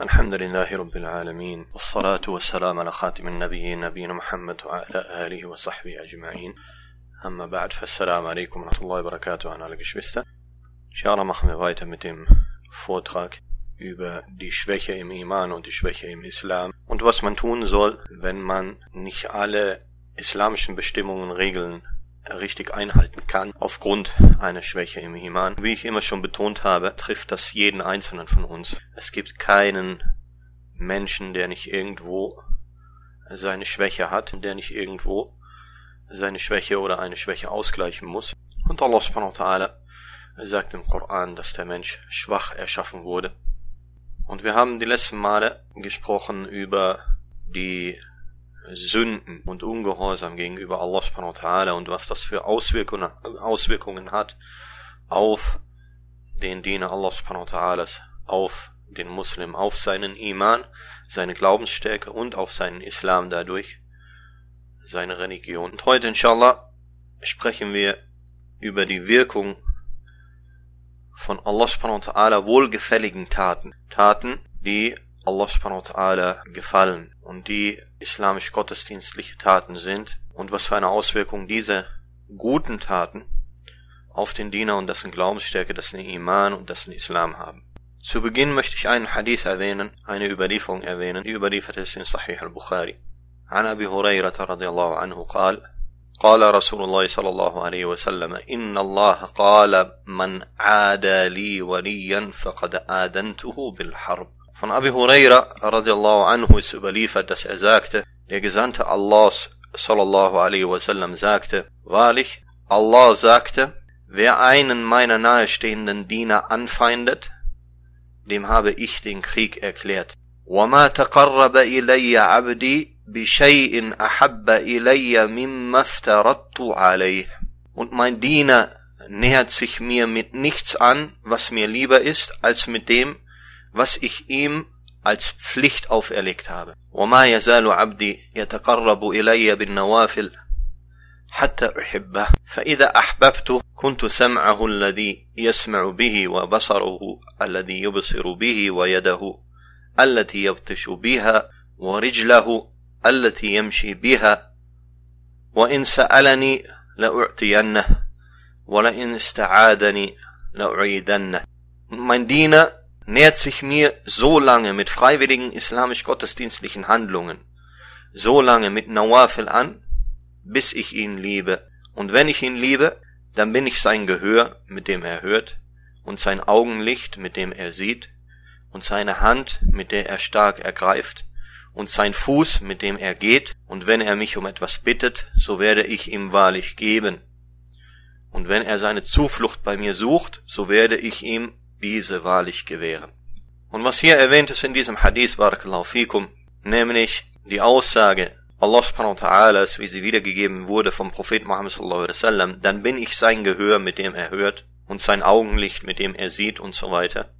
الحمد لله رب العالمين والصلاة والسلام على خاتم النبيين نبينا محمد وعلى آله وصحبه أجمعين أما بعد فالسلام عليكم ورحمة الله وبركاته an alle Geschwister. Inshallah machen wir weiter mit dem Vortrag über die Schwäche im Iman und die Schwäche im Islam und was man tun soll, wenn man nicht alle islamischen Bestimmungen, Regeln richtig einhalten kann, aufgrund einer Schwäche im Iman. Wie ich immer schon betont habe, trifft das jeden Einzelnen von uns. Es gibt keinen Menschen, der nicht irgendwo seine Schwäche hat, der nicht irgendwo seine Schwäche oder eine Schwäche ausgleichen muss. Und Allah subhanahu wa ta'ala sagt im Koran, dass der Mensch schwach erschaffen wurde. Und wir haben die letzten Male gesprochen über die Sünden und Ungehorsam gegenüber Allah subhanahu wa ta'ala und was das für Auswirkungen, Auswirkungen hat auf den Diener Allah subhanahu wa ta'ala, auf den Muslim, auf seinen Iman, seine Glaubensstärke und auf seinen Islam dadurch, seine Religion. Und heute inshallah sprechen wir über die Wirkung von Allah subhanahu wa ta'ala wohlgefälligen Taten. Taten, die Allah subhanahu wa ta'ala gefallen und die islamisch gottesdienstliche Taten sind und was für eine Auswirkung diese guten Taten auf den Diener und dessen Glaubensstärke, dessen Iman und dessen Islam haben. Zu Beginn möchte ich einen Hadith erwähnen, eine Überlieferung erwähnen, die überliefert ist in Sahih al-Bukhari. عن أبي هريرة رضي الله عنه قال قال رسول الله صلى الله عليه وسلم إن الله قال من عادى لي وليا فقد آذنته بالحرب Von Abi Huraira radiallahu anhu ist überliefert, dass er sagte, der Gesandte Allahs sallallahu alaihi wasallam sagte, wahrlich, Allah sagte, wer einen meiner nahestehenden Diener anfeindet, dem habe ich den Krieg erklärt. وما تقرب إلي عبدي بشيء أحب إلي مما افترضت عليه. Und mein Diener nähert sich mir mit nichts an, was mir lieber ist, als mit dem, was ich ihm als Pflicht auferlegt habe. وما يزال عبدي يتقرب إلي بالنوافل حتى أحبه. فإذا أحببته كنت سمعه الذي يسمع به وبصره الذي يبصر به ويده التي يبطش بها ورجله التي يمشي بها. وإن سألني لأعطينه ولئن استعاذني لأعيدنه. Mein Diener nähert sich mir so lange mit freiwilligen islamisch-gottesdienstlichen Handlungen, so lange mit Nawafil an, bis ich ihn liebe. Und wenn ich ihn liebe, dann bin ich sein Gehör, mit dem er hört, und sein Augenlicht, mit dem er sieht, und seine Hand, mit der er stark ergreift, und sein Fuß, mit dem er geht, und wenn er mich um etwas bittet, so werde ich ihm wahrlich geben. Und wenn er seine Zuflucht bei mir sucht, so werde ich ihm diese wahrlich gewähren. Und was hier erwähnt ist in diesem Hadith, Barakallahu fikum, nämlich die Aussage Allah subhanahu wa ta'ala, wie sie wiedergegeben wurde vom Propheten Muhammad sallallahu alaihi wasallam, dann bin ich sein Gehör, mit dem er hört, und sein Augenlicht, mit dem er sieht und so weiter.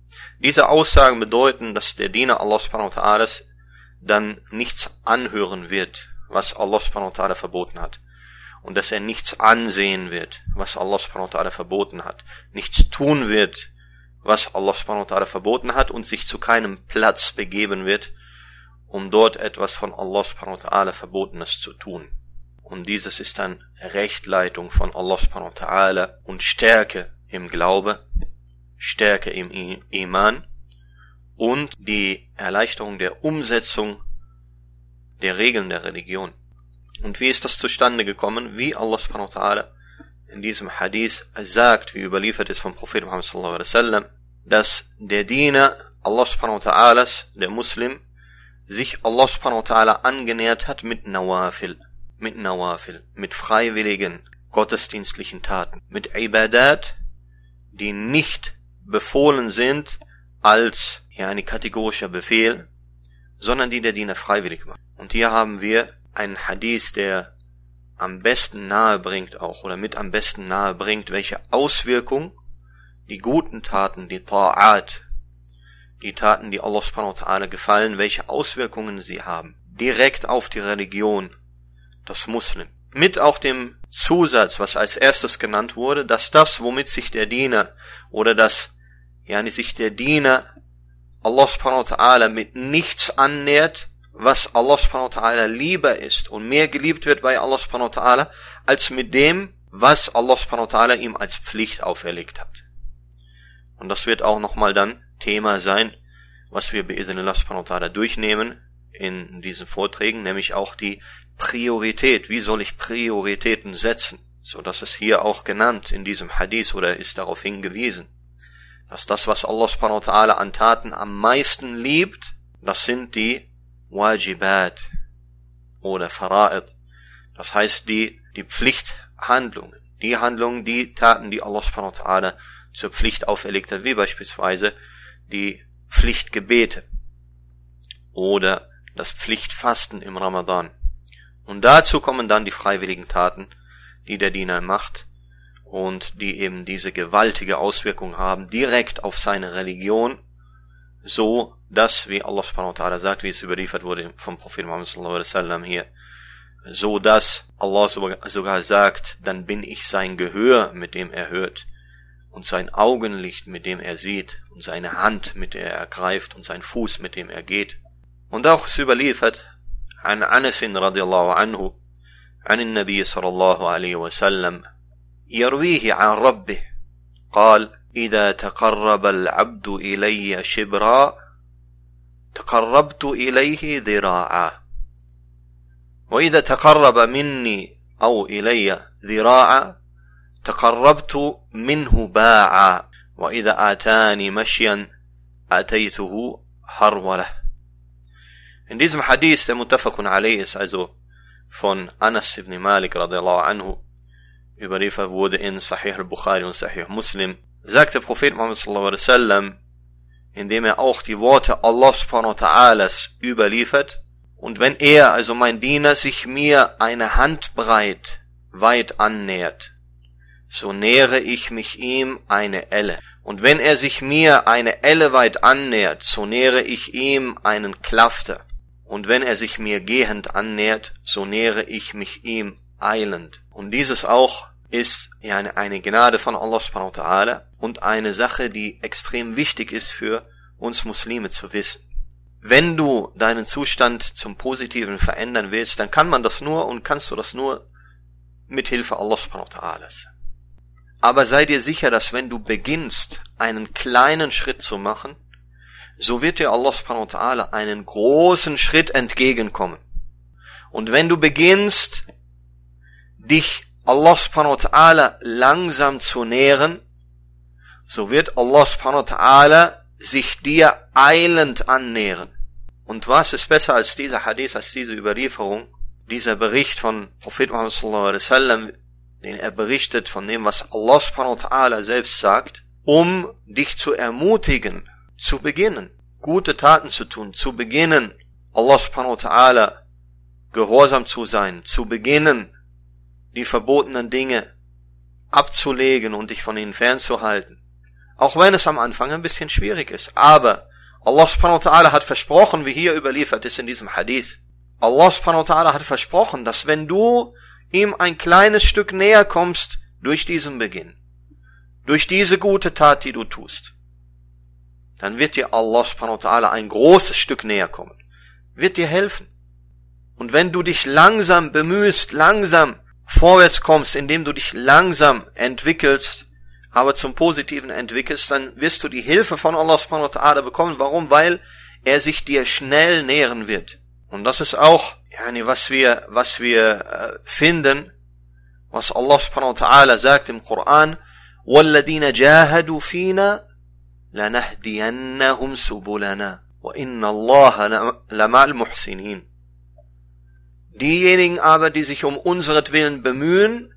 Diese Aussagen bedeuten, dass der Diener Allah subhanahu wa ta'ala dann nichts anhören wird, was Allah subhanahu wa ta'ala verboten hat. Und dass er nichts ansehen wird, was Allah subhanahu wa ta'ala verboten hat. Nichts tun wird, was Allah subhanahu wa ta'ala verboten hat und sich zu keinem Platz begeben wird, um dort etwas von Allah subhanahu wa ta'ala Verbotenes zu tun. Und dieses ist dann Rechtleitung von Allah subhanahu wa ta'ala und Stärke im Glaube, Stärke im Iman und die Erleichterung der Umsetzung der Regeln der Religion. Und wie ist das zustande gekommen? Wie Allah subhanahu wa ta'ala in diesem Hadith sagt, wie überliefert ist vom Propheten Muhammad sallallahu alaihi wasallam, dass der Diener Allah subhanahu wa ta'ala, der Muslim, sich Allah subhanahu wa ta'ala angenähert hat mit Nawafil, mit Nawafil, mit freiwilligen gottesdienstlichen Taten, mit Ibadat, die nicht befohlen sind als ja eine kategorischer Befehl, sondern die der Diener freiwillig macht. Und hier haben wir einen Hadith, der am besten nahe bringt auch oder mit am besten nahe bringt, welche Auswirkung die guten Taten, die Ta'at, die Taten, die Allah subhanahu wa ta'ala gefallen, welche Auswirkungen sie haben. Direkt auf die Religion, das Muslim. Mit auch dem Zusatz, was als erstes genannt wurde, dass das, womit sich der Diener oder das, ja, sich der Diener Allah subhanahu wa ta'ala mit nichts annähert, was Allah subhanahu wa ta'ala lieber ist und mehr geliebt wird bei Allah subhanahu wa ta'ala, als mit dem, was Allah subhanahu wa ta'ala ihm als Pflicht auferlegt hat. Und das wird auch nochmal dann Thema sein, was wir bei Allah subhanahu durchnehmen in diesen Vorträgen, nämlich auch die Priorität. Wie soll ich Prioritäten setzen? So dass es hier auch genannt in diesem Hadith oder ist darauf hingewiesen, dass das, was Allah subhanahu wa ta'ala an Taten am meisten liebt, das sind die Wajibat oder Fara'id. Das heißt die, die Pflichthandlungen. Die Handlungen, die Taten, die Allah subhanahu wa ta'ala zur Pflicht auferlegt hat, wie beispielsweise die Pflichtgebete oder das Pflichtfasten im Ramadan. Und dazu kommen dann die freiwilligen Taten, die der Diener macht und die eben diese gewaltige Auswirkung haben direkt auf seine Religion, so dass, wie Allah subhanahu wa ta'ala sagt, wie es überliefert wurde vom Propheten Muhammad sallallahu alaihi wasallam hier, so dass Allah sogar sagt, dann bin ich sein Gehör, mit dem er hört, und sein Augenlicht, mit dem er sieht, und seine Hand, mit der er greift, und sein Fuß, mit dem er geht. Und auch ist überliefert, عن أنس رضي الله عنه عن النبي صلى الله عليه وسلم يرويه عن ربه قال إذا تقرب العبد إلي شبرا تقربت إليه ذراعا وإذا تقرب مني أو إلي ذراعا تقربت منه باعا وإذا آتاني مشيا أتيته هرولة In diesem Hadith, der Mutafakun alayh ist, also von Anas ibn Malik radiallahu anhu, überliefert wurde in Sahih al-Bukhari und Sahih Muslim, sagt der Prophet Muhammad sallallahu alaihi wasallam, indem er auch die Worte Allah subhanahu wa ta'alas überliefert, und wenn er, also mein Diener, sich mir eine Handbreit weit annähert, so nähere ich mich ihm eine Elle. Und wenn er sich mir eine Elle weit annähert, so nähere ich ihm einen Klafter und wenn er sich mir gehend annähert, so nähere ich mich ihm eilend. Und dieses auch ist ja eine Gnade von Allah subhanahu wa ta'ala und eine Sache, die extrem wichtig ist für uns Muslime zu wissen. Wenn du deinen Zustand zum Positiven verändern willst, dann kann man das nur und kannst du das nur mit Hilfe Allah subhanahu wa ta'ala. Aber sei dir sicher, dass wenn du beginnst, einen kleinen Schritt zu machen, so wird dir Allah subhanahu wa ta'ala einen großen Schritt entgegenkommen. Und wenn du beginnst, dich Allah subhanahu wa ta'ala langsam zu nähren, so wird Allah subhanahu wa ta'ala sich dir eilend annähern. Und was ist besser als dieser Hadith, als diese Überlieferung, dieser Bericht von Prophet Muhammad sallallahu alaihi wasallam, den er berichtet von dem, was Allah subhanahu wa ta'ala selbst sagt, um dich zu ermutigen, zu beginnen, gute Taten zu tun, zu beginnen, Allah subhanahu wa ta'ala gehorsam zu sein, zu beginnen, die verbotenen Dinge abzulegen und dich von ihnen fernzuhalten. Auch wenn es am Anfang ein bisschen schwierig ist. Aber Allah subhanahu wa ta'ala hat versprochen, wie hier überliefert ist in diesem Hadith. Allah subhanahu wa ta'ala hat versprochen, dass wenn du ihm ein kleines Stück näher kommst durch diesen Beginn, durch diese gute Tat, die du tust, dann wird dir Allah subhanahu wa ta'ala ein großes Stück näher kommen. Wird dir helfen. Und wenn du dich langsam bemühst, langsam vorwärts kommst, indem du dich langsam entwickelst, aber zum Positiven entwickelst, dann wirst du die Hilfe von Allah subhanahu wa ta'ala bekommen. Warum? Weil er sich dir schnell nähren wird. Und das ist auch, yani, was wir, was wir äh, finden, was Allah subhanahu wa ta'ala sagt im Koran, وَالَّذِينَ جَاهَدُوا فِينَا لنهدينهم سبلنا وإن الله لمع المحسنين Diejenigen aber, die sich um unseretwillen bemühen,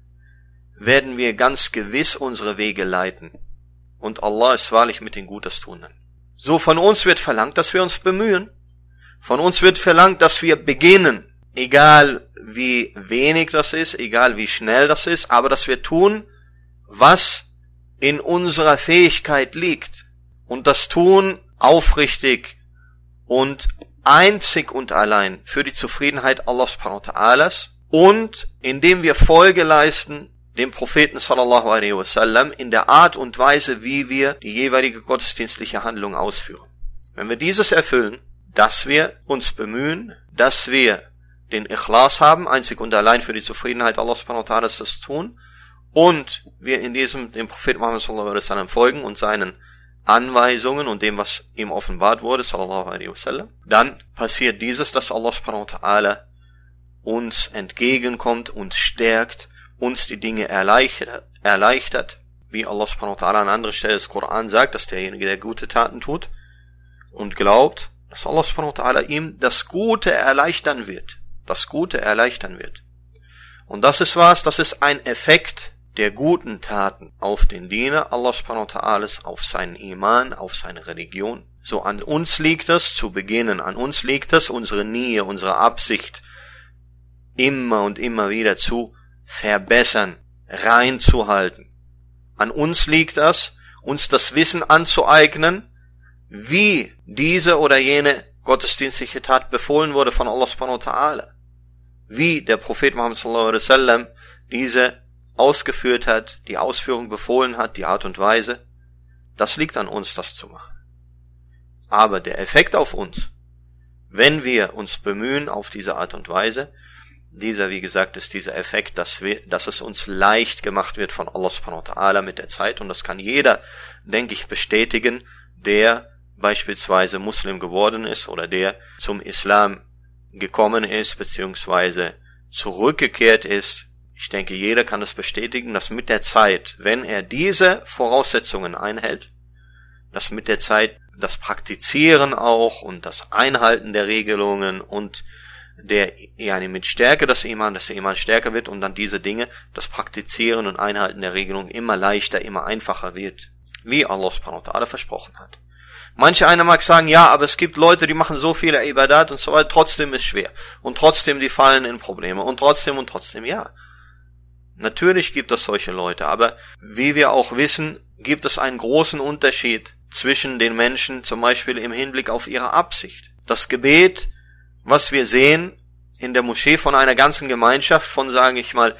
werden wir ganz gewiss unsere Wege leiten. Und Allah ist wahrlich mit den Gutestuenden. So von uns wird verlangt, dass wir uns bemühen. Von uns wird verlangt, dass wir beginnen. Egal wie wenig das ist, egal wie schnell das ist, aber dass wir tun, was in unserer Fähigkeit liegt und das tun aufrichtig und einzig und allein für die Zufriedenheit Allah subhanahu wa ta'ala und indem wir Folge leisten dem Propheten sallallahu alaihi wasallam in der Art und Weise, wie wir die jeweilige gottesdienstliche Handlung ausführen. Wenn wir dieses erfüllen, dass wir uns bemühen, dass wir den Ikhlas haben, einzig und allein für die Zufriedenheit Allah subhanahu wa ta'ala das tun, und wir in diesem dem Prophet Muhammad sallallahu alaihi wasallam folgen und seinen Anweisungen und dem, was ihm offenbart wurde, sallallahu alaihi wasallam, dann passiert dieses, dass Allah subhanahu wa ta'ala uns entgegenkommt, uns stärkt, uns die Dinge erleichtert, erleichtert wie Allah subhanahu wa ta'ala an anderer Stelle des Koran sagt, dass derjenige, der gute Taten tut und glaubt, dass Allah subhanahu wa ta'ala ihm das Gute erleichtern wird. Das Gute erleichtern wird. Und das ist was, das ist ein Effekt der guten Taten auf den Diener Allah subhanahu wa ta'ala, auf seinen Iman, auf seine Religion. So an uns liegt es zu beginnen, an uns liegt es, unsere Nähe, unsere Absicht immer und immer wieder zu verbessern, reinzuhalten. An uns liegt es, uns das Wissen anzueignen, wie diese oder jene gottesdienstliche Tat befohlen wurde von Allah subhanahu wa ta'ala. Wie der Prophet Muhammad sallallahu alaihi wasallam diese ausgeführt hat, die Ausführung befohlen hat, die Art und Weise. Das liegt an uns, das zu machen. Aber der Effekt auf uns, wenn wir uns bemühen auf diese Art und Weise, dieser, wie gesagt, ist dieser Effekt, dass, wir, dass es uns leicht gemacht wird von Allah subhanahu wa ta'ala mit der Zeit. Und das kann jeder, denke ich, bestätigen, der beispielsweise Muslim geworden ist oder der zum Islam gekommen ist, beziehungsweise zurückgekehrt ist. Ich denke, jeder kann es bestätigen, dass mit der Zeit, wenn er diese Voraussetzungen einhält, dass mit der Zeit das Praktizieren auch und das Einhalten der Regelungen und der yani mit Stärke das Iman, dass der Iman stärker wird und dann diese Dinge, das Praktizieren und Einhalten der Regelung immer leichter, immer einfacher wird, wie Allah subhanahu wa ta'ala versprochen hat. Manche einer mag sagen, ja, aber es gibt Leute, die machen so viele Ibadat und so weiter, trotzdem ist schwer. Und trotzdem, die fallen in Probleme. Und trotzdem und trotzdem, ja. Natürlich gibt es solche Leute, aber wie wir auch wissen, gibt es einen großen Unterschied zwischen den Menschen, zum Beispiel im Hinblick auf ihre Absicht. Das Gebet was wir sehen in der Moschee von einer ganzen Gemeinschaft von, sage ich mal,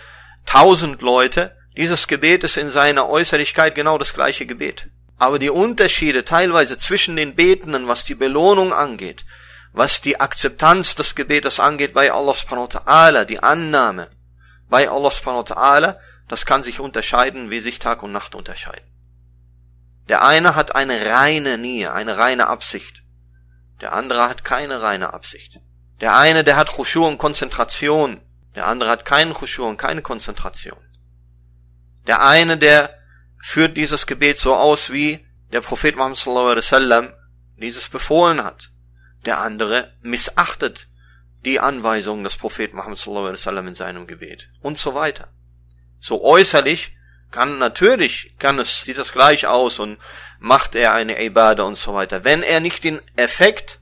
tausend Leute, dieses Gebet ist in seiner Äußerlichkeit genau das gleiche Gebet. Aber die Unterschiede teilweise zwischen den Betenden, was die Belohnung angeht, was die Akzeptanz des Gebetes angeht bei Allah subhanahu wa ta'ala, die Annahme bei Allah subhanahu wa ta'ala, das kann sich unterscheiden, wie sich Tag und Nacht unterscheiden. Der eine hat eine reine Nähe, eine reine Absicht. Der andere hat keine reine Absicht. Der eine, der hat Khushu und Konzentration. Der andere hat keinen Khushu und keine Konzentration. Der eine, der führt dieses Gebet so aus, wie der Prophet Muhammad sallallahu alaihi wasallam dieses befohlen hat. Der andere missachtet die Anweisungen des Propheten Muhammad sallallahu alaihi wasallam in seinem Gebet und so weiter. So äußerlich kann natürlich, kann es, sieht das gleich aus und macht er eine Ibadah und so weiter. Wenn er nicht den Effekt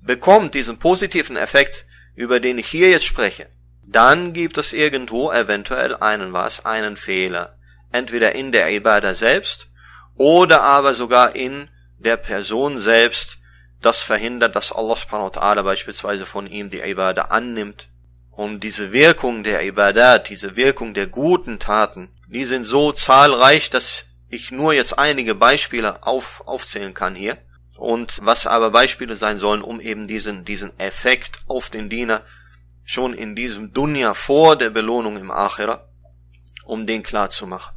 bekommt diesen positiven Effekt, über den ich hier jetzt spreche, dann gibt es irgendwo eventuell einen was, einen Fehler. Entweder in der Ibadah selbst oder aber sogar in der Person selbst, das verhindert, dass Allah subhanahu wa ta'ala beispielsweise von ihm die Ibadah annimmt. Und diese Wirkung der Ibadat, diese Wirkung der guten Taten, die sind so zahlreich, dass ich nur jetzt einige Beispiele auf, aufzählen kann hier und was aber Beispiele sein sollen, um eben diesen, diesen Effekt auf den Diener schon in diesem Dunya vor der Belohnung im Akhira, um den klar zu machen.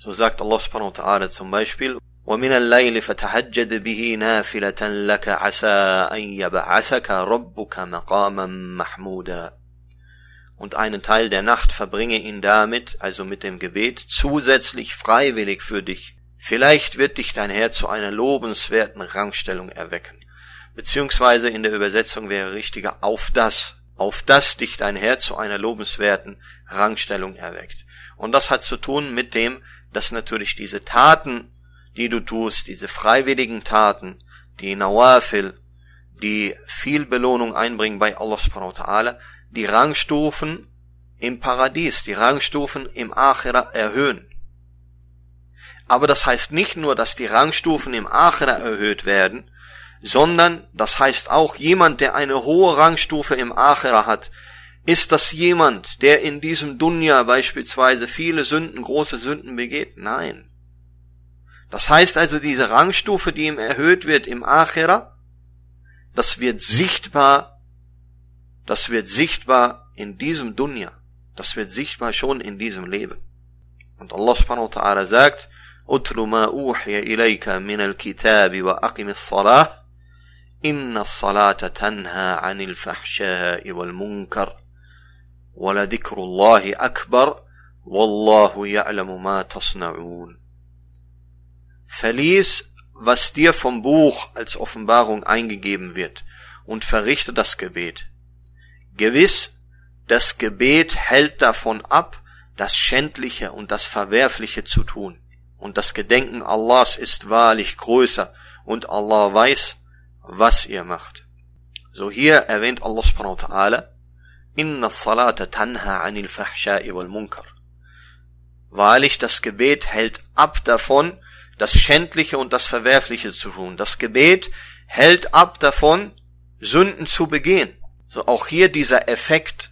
So sagt Allah subhanahu wa ta'ala zum Beispiel, ومن الليل فتهجد به نافلة لك عسى أن يبعثك ربك مقاما محمودا und einen Teil der Nacht verbringe ihn damit, also mit dem Gebet, zusätzlich freiwillig für dich, Vielleicht wird dich dein Herr zu einer lobenswerten Rangstellung erwecken. Beziehungsweise in der Übersetzung wäre richtiger auf das, auf das dich dein Herr zu einer lobenswerten Rangstellung erweckt. Und das hat zu tun mit dem, dass natürlich diese Taten, die du tust, diese freiwilligen Taten, die Nawafil, die viel Belohnung einbringen bei Allah subhanahu wa ta'ala, die Rangstufen im Paradies, die Rangstufen im Achira erhöhen. Aber das heißt nicht nur, dass die Rangstufen im Achera erhöht werden, sondern das heißt auch, jemand, der eine hohe Rangstufe im Achera hat, ist das jemand, der in diesem Dunya beispielsweise viele Sünden, große Sünden begeht? Nein. Das heißt also, diese Rangstufe, die ihm erhöht wird im Akhira, das wird sichtbar, das wird sichtbar in diesem Dunya. Das wird sichtbar schon in diesem Leben. Und Allah subhanahu wa ta'ala sagt, أتل ما أوحي إليك من الكتاب وأقم الصلاة إن الصلاة تنهى عن الفحشاء والمنكر ولذكر الله أكبر والله يعلم ما تصنعون Verlies, was dir vom Buch als Offenbarung eingegeben wird, und verrichte das Gebet. Gewiss, das Gebet hält davon ab, das Schändliche und das Verwerfliche zu tun. Und das Gedenken Allahs ist wahrlich größer, und Allah weiß, was ihr macht. So hier erwähnt Allah subhanahu wa ta'ala, Inna salata tanha anil fahsha'i wal munkar. Wahrlich, das Gebet hält ab davon, das Schändliche und das Verwerfliche zu tun. Das Gebet hält ab davon, Sünden zu begehen. So auch hier dieser Effekt,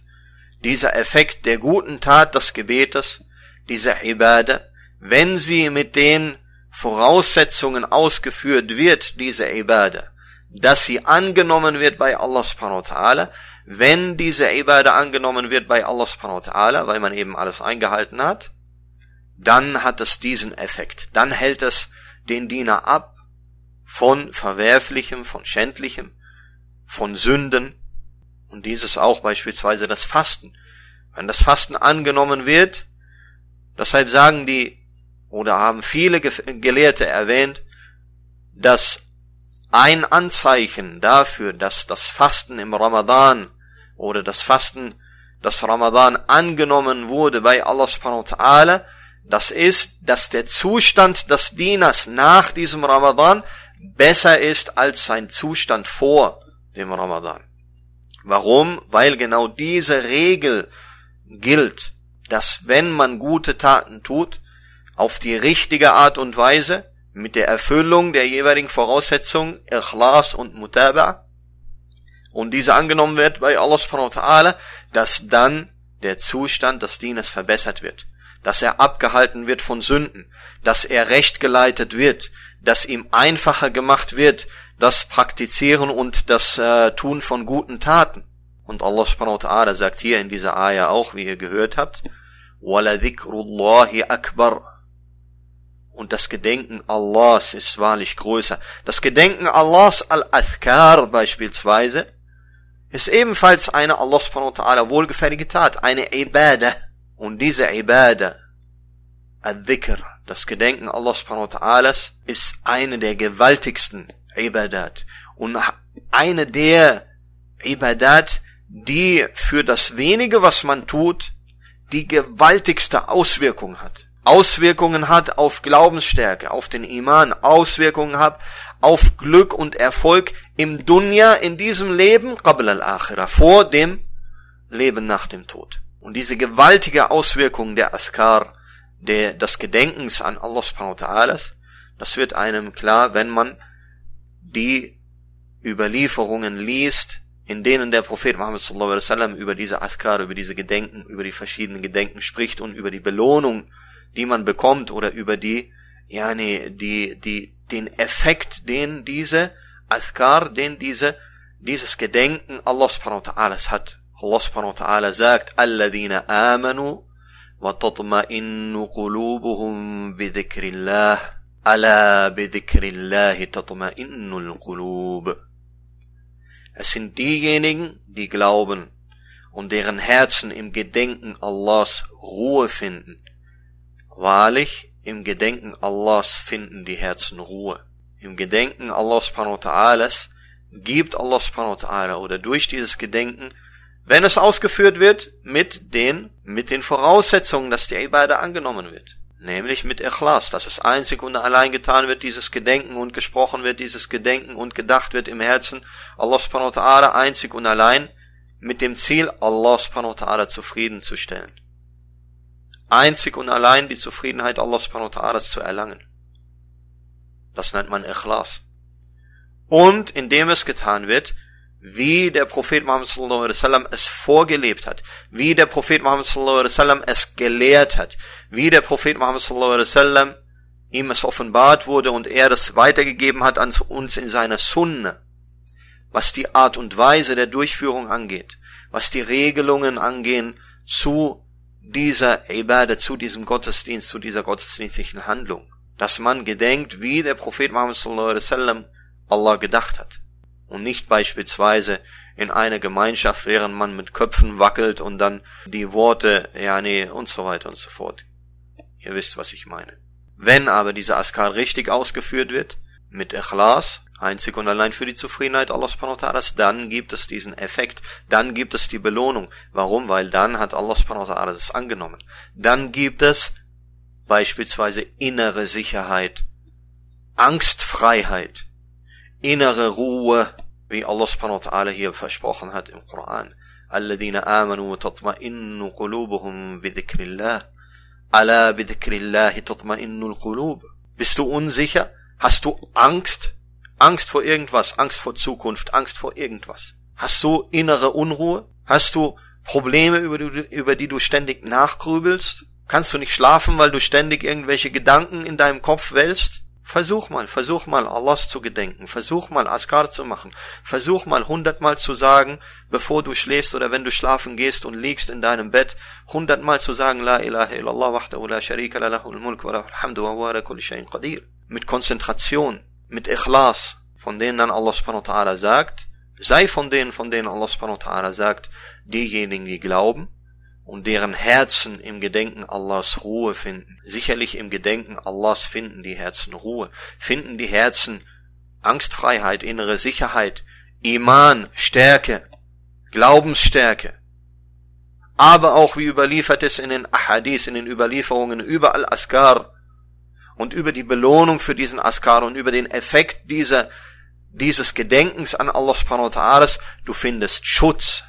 dieser Effekt der guten Tat des Gebetes, dieser Ibadah, wenn sie mit den Voraussetzungen ausgeführt wird, diese Ibadah, dass sie angenommen wird bei Allah subhanahu wa ta'ala, wenn diese Ibadah angenommen wird bei Allah subhanahu wa ta'ala, weil man eben alles eingehalten hat, dann hat es diesen Effekt. Dann hält es den Diener ab von Verwerflichem, von Schändlichem, von Sünden. Und dieses auch beispielsweise das Fasten. Wenn das Fasten angenommen wird, deshalb sagen die oder haben viele Gelehrte erwähnt, dass ein Anzeichen dafür, dass das Fasten im Ramadan oder das Fasten, das Ramadan angenommen wurde bei Allah subhanahu wa ta'ala, das ist, dass der Zustand des Dieners nach diesem Ramadan besser ist als sein Zustand vor dem Ramadan. Warum? Weil genau diese Regel gilt, dass wenn man gute Taten tut, auf die richtige Art und Weise, mit der Erfüllung der jeweiligen Voraussetzungen, Ikhlas und Mutaba, und diese angenommen wird bei Allah subhanahu wa ta'ala, dass dann der Zustand des Dieners verbessert wird dass er abgehalten wird von Sünden, dass er recht geleitet wird, dass ihm einfacher gemacht wird, das Praktizieren und das äh, Tun von guten Taten. Und Allah subhanahu wa ta'ala sagt hier in dieser Ayah auch, wie ihr gehört habt, وَلَذِكْرُ akbar. und das Gedenken Allahs ist wahrlich größer. Das Gedenken Allahs al-Athkar beispielsweise ist ebenfalls eine Allah subhanahu wa ta'ala wohlgefällige Tat, eine Ibadah. Und diese Ibadah, Al-Dhikr, das Gedenken Allah subhanahu wa ta'ala, ist eine der gewaltigsten Ibadat. Und eine der Ibadat, die für das wenige, was man tut, die gewaltigste Auswirkung hat. Auswirkungen hat auf Glaubensstärke, auf den Iman, Auswirkungen hat auf Glück und Erfolg im Dunya, in diesem Leben, qabl al-akhirah, vor dem Leben nach dem Tod. Und diese gewaltige Auswirkung der Askar, der, des Gedenkens an Allah subhanahu wa ta'ala, das wird einem klar, wenn man die Überlieferungen liest, in denen der Prophet Muhammad sallallahu alaihi wasallam über diese Askar, über diese Gedenken, über die verschiedenen Gedenken spricht und über die Belohnung, die man bekommt oder über die, ja, nee, die, die, den Effekt, den diese Askar, den diese, dieses Gedenken Allah subhanahu wa ta'ala hat. Allah subhanahu wa ta'ala sagt, الذين آمنوا وتطمئن قلوبهم بذكر الله ألا بذكر الله تطمئن القلوب Es sind diejenigen, die glauben und deren Herzen im Gedenken Allahs Ruhe finden. Wahrlich, im Gedenken Allahs finden die Herzen Ruhe. Im Gedenken Allahs subhanahu gibt Allah subhanahu oder durch dieses Gedenken wenn es ausgeführt wird mit den, mit den Voraussetzungen, dass die Ibadah angenommen wird. Nämlich mit Ikhlas, dass es einzig und allein getan wird, dieses Gedenken und gesprochen wird, dieses Gedenken und gedacht wird im Herzen, Allah subhanahu einzig und allein mit dem Ziel, Allah subhanahu zufriedenzustellen. Einzig und allein die Zufriedenheit Allah subhanahu wa ta'ala zu erlangen. Das nennt man Ikhlas. Und indem es getan wird, wie der Prophet Muhammad sallallahu alaihi wasallam es vorgelebt hat, wie der Prophet Muhammad sallallahu alaihi wasallam es gelehrt hat, wie der Prophet Muhammad sallallahu alaihi wasallam ihm es offenbart wurde und er das weitergegeben hat an uns in seiner Sunne, was die Art und Weise der Durchführung angeht, was die Regelungen angehen zu dieser Ibadah, zu diesem Gottesdienst, zu dieser gottesdienstlichen Handlung, dass man gedenkt, wie der Prophet Muhammad sallallahu alaihi wasallam Allah gedacht hat und nicht beispielsweise in einer Gemeinschaft, während man mit Köpfen wackelt und dann die Worte, ja nee, und so weiter und so fort. Ihr wisst, was ich meine. Wenn aber dieser Askar richtig ausgeführt wird, mit Ikhlas, einzig und allein für die Zufriedenheit Allah subhanahu wa ta'ala, dann gibt es diesen Effekt, dann gibt es die Belohnung. Warum? Weil dann hat Allah subhanahu wa ta'ala das angenommen. Dann gibt es beispielsweise innere Sicherheit, Angstfreiheit, innere Ruhe, wie Allah subhanahu wa ta'ala hier versprochen hat im Koran. الذين آمنوا وتطمئن قلوبهم بذكر الله ألا بذكر الله تطمئن القلوب Bist du unsicher? Hast du Angst? Angst vor irgendwas, Angst vor Zukunft, Angst vor irgendwas. Hast du innere Unruhe? Hast du Probleme, über die, über die du ständig nachgrübelst? Kannst du nicht schlafen, weil du ständig irgendwelche Gedanken in deinem Kopf wälzt? Versuch mal, versuch mal Allahs zu gedenken, versuch mal Askar zu machen, versuch mal hundertmal zu sagen, bevor du schläfst oder wenn du schlafen gehst und liegst in deinem Bett, hundertmal zu sagen, La ilaha illallah wahdahu la sharika la lahul mulk wa lahul hamdu wa huwa kulli shay'in qadir. Mit Konzentration, mit Ikhlas, von denen dann Allah subhanahu wa ta'ala sagt, sei von denen, von denen Allah subhanahu wa ta'ala sagt, diejenigen, die glauben, und deren Herzen im Gedenken Allahs Ruhe finden. Sicherlich im Gedenken Allahs finden die Herzen Ruhe, finden die Herzen Angstfreiheit, innere Sicherheit, Iman, Stärke, Glaubensstärke. Aber auch wie überliefert es in den Ahadith, in den Überlieferungen über Al-Askar und über die Belohnung für diesen Askar und über den Effekt dieser, dieses Gedenkens an Allah subhanahu wa ta'ala, du findest Schutz,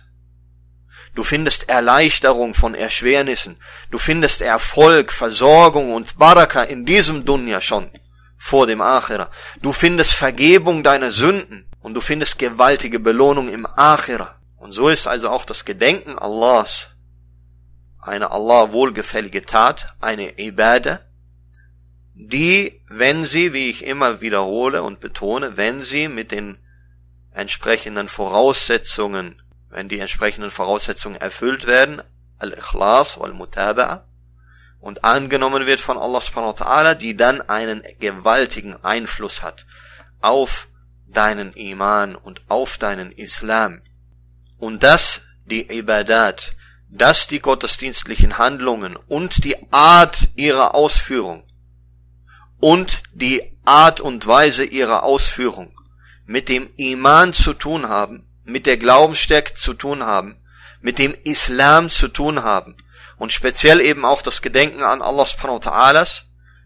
Du findest Erleichterung von Erschwernissen. Du findest Erfolg, Versorgung und Baraka in diesem Dunya schon vor dem Akhira. Du findest Vergebung deiner Sünden und du findest gewaltige Belohnung im Akhira. Und so ist also auch das Gedenken Allahs eine Allah wohlgefällige Tat, eine Ibadah, die, wenn sie, wie ich immer wiederhole und betone, wenn sie mit den entsprechenden Voraussetzungen wenn die entsprechenden Voraussetzungen erfüllt werden, Al-Ikhlas wal-Mutaba'a, und angenommen wird von Allah subhanahu wa ta'ala, die dann einen gewaltigen Einfluss hat auf deinen Iman und auf deinen Islam. Und dass die Ibadat, dass die gottesdienstlichen Handlungen und die Art ihrer Ausführung und die Art und Weise ihrer Ausführung mit dem Iman zu tun haben, mit der Glaubensstärke zu tun haben, mit dem Islam zu tun haben und speziell eben auch das Gedenken an Allah subhanahu wa ta'ala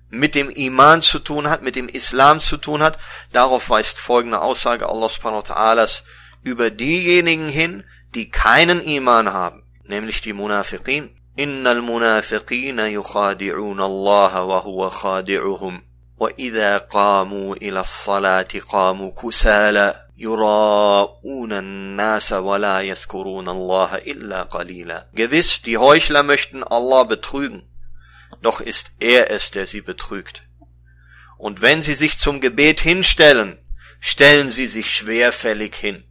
mit dem Iman zu tun hat, mit dem Islam zu tun hat, darauf weist folgende Aussage Allah subhanahu wa ta'ala über diejenigen hin, die keinen Iman haben, nämlich die Munafiqin. Innal Munafiqina yukhadi'un Allah wa huwa khadi'uhum. وإذا قاموا إلى الصلاة قاموا كسالى يراءون الناس ولا يذكرون الله إلا قليلا. Gewiss, die Heuchler möchten Allah betrügen, doch ist er es, der sie betrügt. Und wenn sie sich zum Gebet hinstellen, stellen sie sich schwerfällig hin.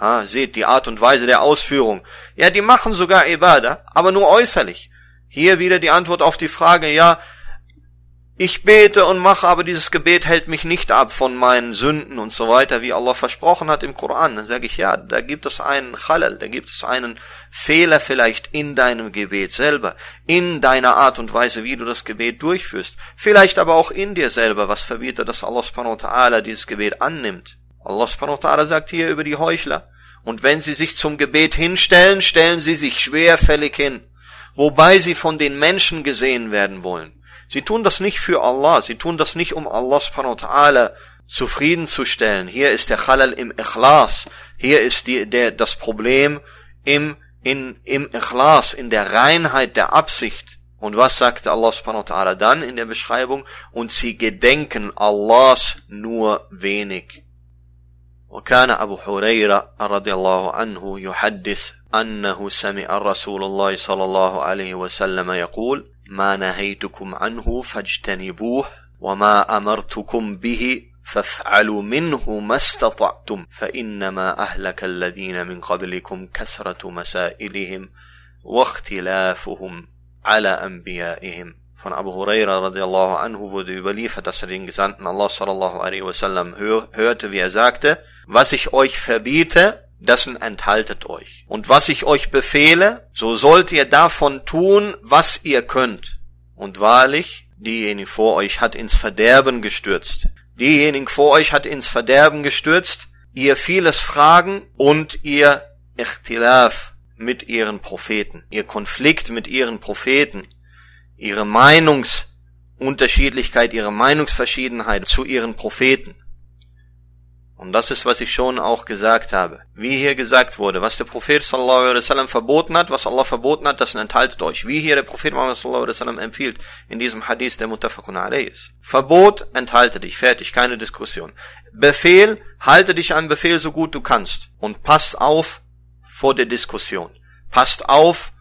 Ha, seht die Art und Weise der Ausführung. Ja, die machen sogar Ibadah, aber nur äußerlich. Hier wieder die Antwort auf die Frage, ja, ich bete und mache, aber dieses Gebet hält mich nicht ab von meinen Sünden und so weiter, wie Allah versprochen hat im Koran. Dann sage ich, ja, da gibt es einen Chalal, da gibt es einen Fehler vielleicht in deinem Gebet selber, in deiner Art und Weise, wie du das Gebet durchführst. Vielleicht aber auch in dir selber, was verbietet, dass Allah subhanahu wa ta'ala dieses Gebet annimmt. Allah subhanahu wa ta'ala sagt hier über die Heuchler, und wenn sie sich zum Gebet hinstellen, stellen sie sich schwerfällig hin, wobei sie von den Menschen gesehen werden wollen. Sie tun das nicht für Allah, sie tun das nicht, um Allah subhanahu wa ta'ala zufriedenzustellen. Hier ist der Khalal im Ikhlas. Hier ist die, der, das Problem im, in, im Ikhlas, in der Reinheit der Absicht. Und was sagt Allah subhanahu wa ta'ala dann in der Beschreibung? Und sie gedenken Allahs nur wenig. وكان أبو حريرة رضي الله عنه يحدث أنه سمع رسول الله صلى الله عليه وسلم يقول ما نهيتكم عنه فاجتنبوه وما أمرتكم به فافعلوا منه ما استطعتم فإنما أهلك الذين من قبلكم كثرة مسائلهم واختلافهم على أنبيائهم. Von Abu Huraira radiallahu anhu wurde überliefert, dass er den Gesandten Allah sallallahu alaihi wasallam hörte, wie er sagte, was ich euch verbiete, dessen enthaltet euch. Und was ich euch befehle, so sollt ihr davon tun, was ihr könnt. Und wahrlich, diejenigen vor euch hat ins Verderben gestürzt. Diejenigen vor euch hat ins Verderben gestürzt, ihr vieles Fragen und ihr Ichtilaf mit ihren Propheten, ihr Konflikt mit ihren Propheten, ihre Meinungsunterschiedlichkeit, ihre Meinungsverschiedenheit zu ihren Propheten. Und das ist, was ich schon auch gesagt habe. Wie hier gesagt wurde, was der Prophet sallallahu alaihi wasallam verboten hat, was Allah verboten hat, das enthaltet euch. Wie hier der Prophet sallallahu alaihi wasallam empfiehlt, in diesem Hadith, der Muttafaqun alayh ist. Verbot, enthalte dich, fertig, keine Diskussion. Befehl, halte dich an Befehl so gut du kannst. Und pass auf vor der Diskussion. Passt auf,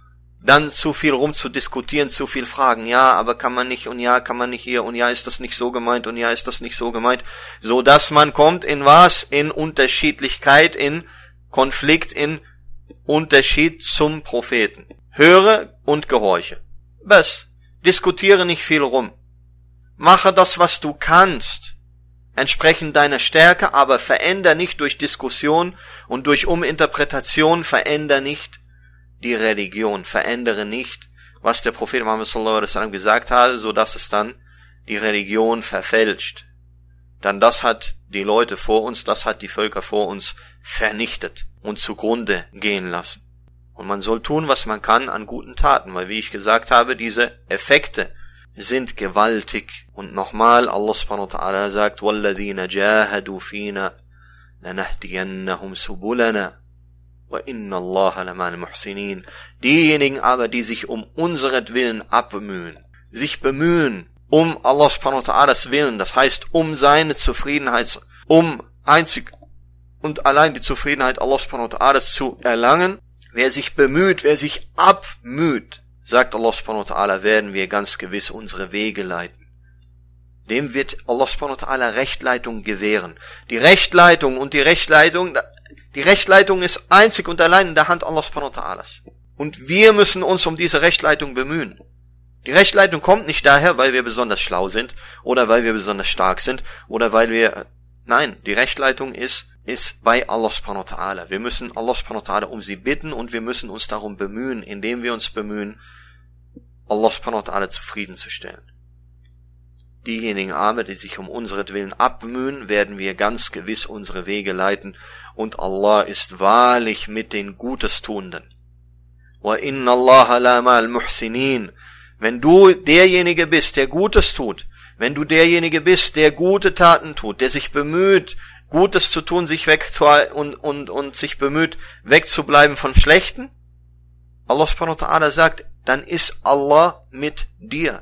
dann zu viel rumzudiskutieren, zu viel Fragen, ja, aber kann man nicht und ja, kann man nicht hier und ja, ist das nicht so gemeint und ja, ist das nicht so gemeint, so dass man kommt in was? In Unterschiedlichkeit, in Konflikt, in Unterschied zum Propheten. Höre und gehorche. Bess. Diskutiere nicht viel rum. Mache das, was du kannst. Entsprechend deiner Stärke, aber veränder nicht durch Diskussion und durch Uminterpretation, veränder nicht die Religion, verändere nicht, was der Prophet Muhammad sallallahu alaihi wasallam gesagt hat, so dass es dann die Religion verfälscht. Dann das hat die Leute vor uns, das hat die Völker vor uns vernichtet und zugrunde gehen lassen. Und man soll tun, was man kann an guten Taten, weil wie ich gesagt habe, diese Effekte sind gewaltig. Und nochmal, Allah subhanahu wa ta'ala sagt, وَالَّذِينَ جَاهَدُوا فِينَا لَنَهْدِيَنَّهُمْ سُبُلَنَا Diejenigen aber, die sich um unseretwillen abbemühen, sich bemühen, um Allah subhanahu wa ta'alas Willen, das heißt, um seine Zufriedenheit, um einzig und allein die Zufriedenheit Allah subhanahu wa ta'alas zu erlangen, wer sich bemüht, wer sich abmüht, sagt Allah subhanahu wa ta'ala, werden wir ganz gewiss unsere Wege leiten. Dem wird Allah subhanahu wa ta'ala Rechtleitung gewähren. Die Rechtleitung und die Rechtleitung, die Rechtleitung ist einzig und allein in der Hand Allah subhanahu. Und wir müssen uns um diese Rechtleitung bemühen. Die Rechtleitung kommt nicht daher, weil wir besonders schlau sind oder weil wir besonders stark sind oder weil wir, nein, die Rechtleitung ist, ist bei Allah subhanahu. Wir müssen Allah subhanahu um sie bitten und wir müssen uns darum bemühen, indem wir uns bemühen, Allah subhanahu zufriedenzustellen. Diejenigen Arme, die sich um unseretwillen abmühen, werden wir ganz gewiss unsere Wege leiten, und Allah ist wahrlich mit den Gutestuenden. Inna Allah la mal muhsinin. Wenn du derjenige bist, der Gutes tut, wenn du derjenige bist, der gute Taten tut, der sich bemüht, Gutes zu tun, sich weg und, und, und sich bemüht, wegzubleiben von Schlechten, Allah subhanahu wa ta'ala sagt, dann ist Allah mit dir.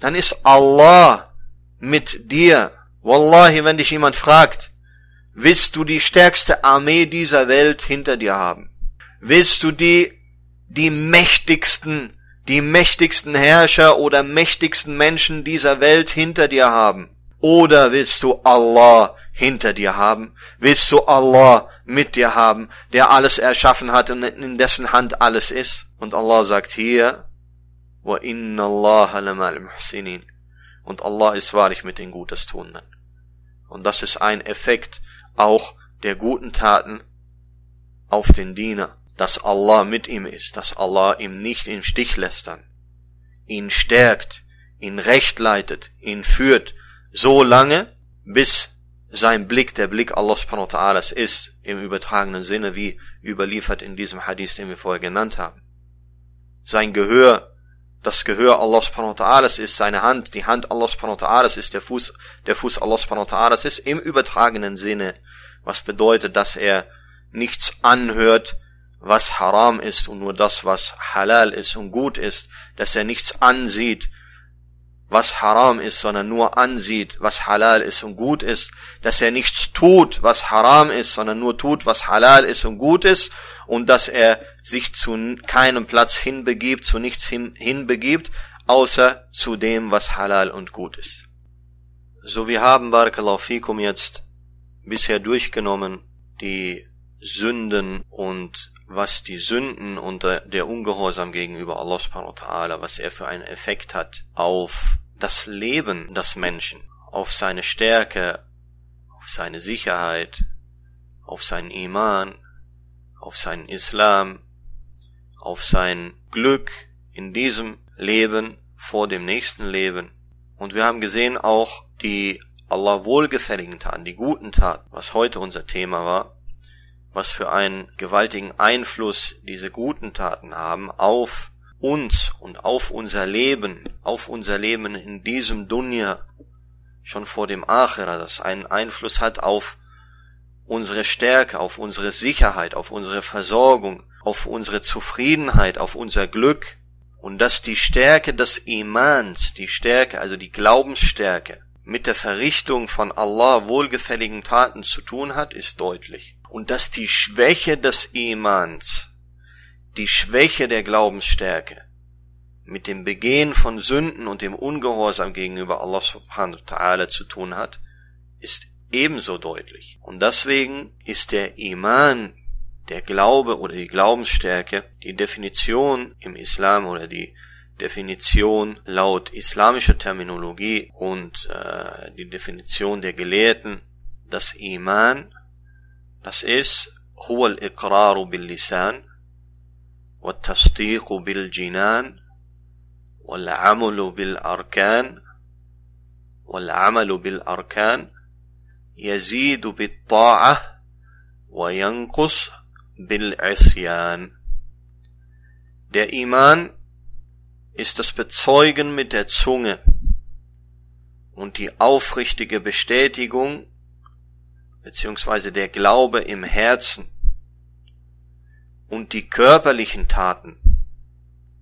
Dann ist Allah mit dir. Wallahi, wenn dich jemand fragt, willst du die stärkste Armee dieser Welt hinter dir haben? Willst du die, die mächtigsten, die mächtigsten Herrscher oder mächtigsten Menschen dieser Welt hinter dir haben? Oder willst du Allah hinter dir haben? Willst du Allah mit dir haben, der alles erschaffen hat und in dessen Hand alles ist? Und Allah sagt hier, inna Allah lamal muhsinin und Allah ist wahrlich mit den Gutestuenden. Und das ist ein Effekt auch der guten Taten auf den Diener, dass Allah mit ihm ist, dass Allah ihm nicht im Stich lässt ihn stärkt, ihn recht leitet, ihn führt, so lange, bis sein Blick, der Blick Allah subhanahu wa ta'ala ist, im übertragenen Sinne, wie überliefert in diesem Hadith, den wir vorher genannt haben. Sein Gehör das Gehör Allah subhanahu wa ta'ala ist seine Hand, die Hand Allah subhanahu wa ta'ala ist der Fuß, der Fuß Allah subhanahu wa ta'ala ist im übertragenen Sinne, was bedeutet, dass er nichts anhört, was haram ist und nur das, was halal ist und gut ist, dass er nichts ansieht, was haram ist, sondern nur ansieht, was halal ist und gut ist, dass er nichts tut, was haram ist, sondern nur tut, was halal ist und gut ist, und dass er sich zu keinem Platz hinbegibt, zu nichts hin, hinbegibt, außer zu dem, was halal und gut ist. So, wir haben Barakallahu fikum jetzt bisher durchgenommen die Sünden und was die Sünden und der Ungehorsam gegenüber Allah subhanahu ta'ala, was er für einen Effekt hat auf das Leben des Menschen, auf seine Stärke, auf seine Sicherheit, auf seinen Iman, auf seinen Islam, auf sein Glück in diesem Leben vor dem nächsten Leben. Und wir haben gesehen auch die Allah wohlgefälligen Taten, die guten Taten, was heute unser Thema war, was für einen gewaltigen Einfluss diese guten Taten haben auf uns und auf unser Leben, auf unser Leben in diesem Dunya, schon vor dem Achera, das einen Einfluss hat auf unsere Stärke, auf unsere Sicherheit, auf unsere Versorgung, auf unsere Zufriedenheit, auf unser Glück, und dass die Stärke des Imans, die Stärke, also die Glaubensstärke, mit der Verrichtung von Allah wohlgefälligen Taten zu tun hat, ist deutlich. Und dass die Schwäche des Imans die Schwäche der Glaubensstärke mit dem Begehen von Sünden und dem Ungehorsam gegenüber Allah subhanahu wa ta'ala zu tun hat, ist ebenso deutlich. Und deswegen ist der Iman, der Glaube oder die Glaubensstärke, die Definition im Islam oder die Definition laut islamischer Terminologie und äh, die Definition der Gelehrten, das Iman, das ist huwa al-iqraru bil-lisan والتصديق بالجنان والعمل بالأركان والعمل بالأركان يزيد بالطاعة وينقص بالعصيان Der Iman ist das Bezeugen mit der Zunge und die aufrichtige Bestätigung beziehungsweise der Glaube im Herzen und die körperlichen Taten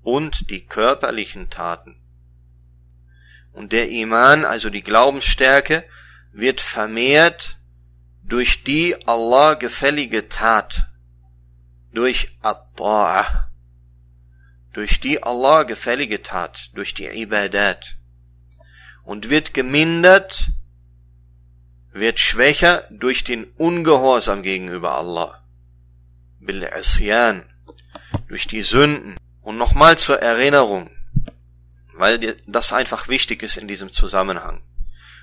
und die körperlichen Taten. Und der Iman, also die Glaubensstärke, wird vermehrt durch die Allah gefällige Tat, durch At-Ta'ah, durch die Allah gefällige Tat, durch die Ibadat und wird gemindert, wird schwächer durch den Ungehorsam gegenüber Allah bil Isyan, durch die Sünden. Und nochmal zur Erinnerung, weil das einfach wichtig ist in diesem Zusammenhang.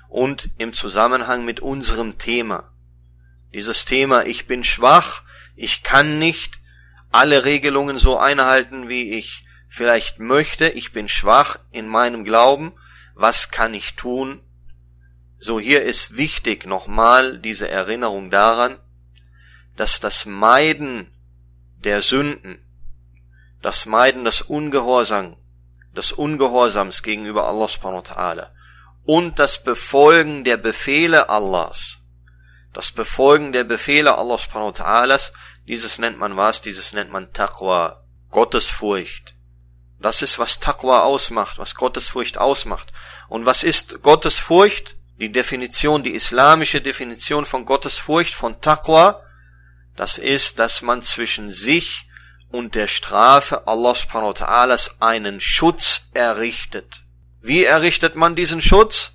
Und im Zusammenhang mit unserem Thema. Dieses Thema, ich bin schwach, ich kann nicht alle Regelungen so einhalten, wie ich vielleicht möchte, ich bin schwach in meinem Glauben, was kann ich tun? So hier ist wichtig nochmal diese Erinnerung daran, dass das Meiden der Sünden, das Meiden des Ungehorsams, des Ungehorsams gegenüber Allah subhanahu wa ta'ala und das Befolgen der Befehle Allahs, das Befolgen der Befehle Allah subhanahu wa ta'ala, dieses nennt man was? Dieses nennt man Taqwa, Gottesfurcht. Das ist, was Taqwa ausmacht, was Gottesfurcht ausmacht. Und was ist Gottesfurcht? Die Definition, die islamische Definition von Gottesfurcht, von Taqwa, das ist, dass man zwischen sich und der Strafe Allah subhanahu wa ta'ala einen Schutz errichtet. Wie errichtet man diesen Schutz?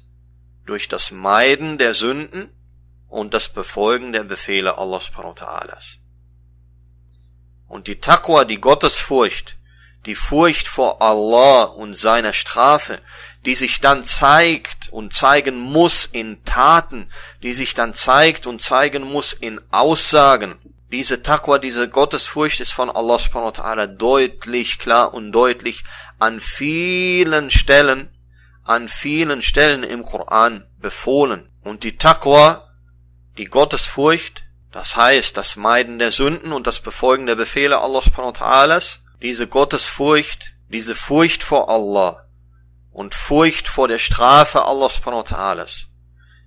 Durch das Meiden der Sünden und das Befolgen der Befehle Allah subhanahu wa ta'ala. Und die Taqwa, die Gottesfurcht, die Furcht vor Allah und seiner Strafe, die sich dann zeigt und zeigen muss in Taten, die sich dann zeigt und zeigen muss in Aussagen, diese Taqwa, diese Gottesfurcht ist von Allah subhanahu wa ta'ala deutlich, klar und deutlich an vielen Stellen, an vielen Stellen im Koran befohlen. Und die Taqwa, die Gottesfurcht, das heißt das Meiden der Sünden und das Befolgen der Befehle Allah subhanahu diese Gottesfurcht, diese Furcht vor Allah und Furcht vor der Strafe Allah subhanahu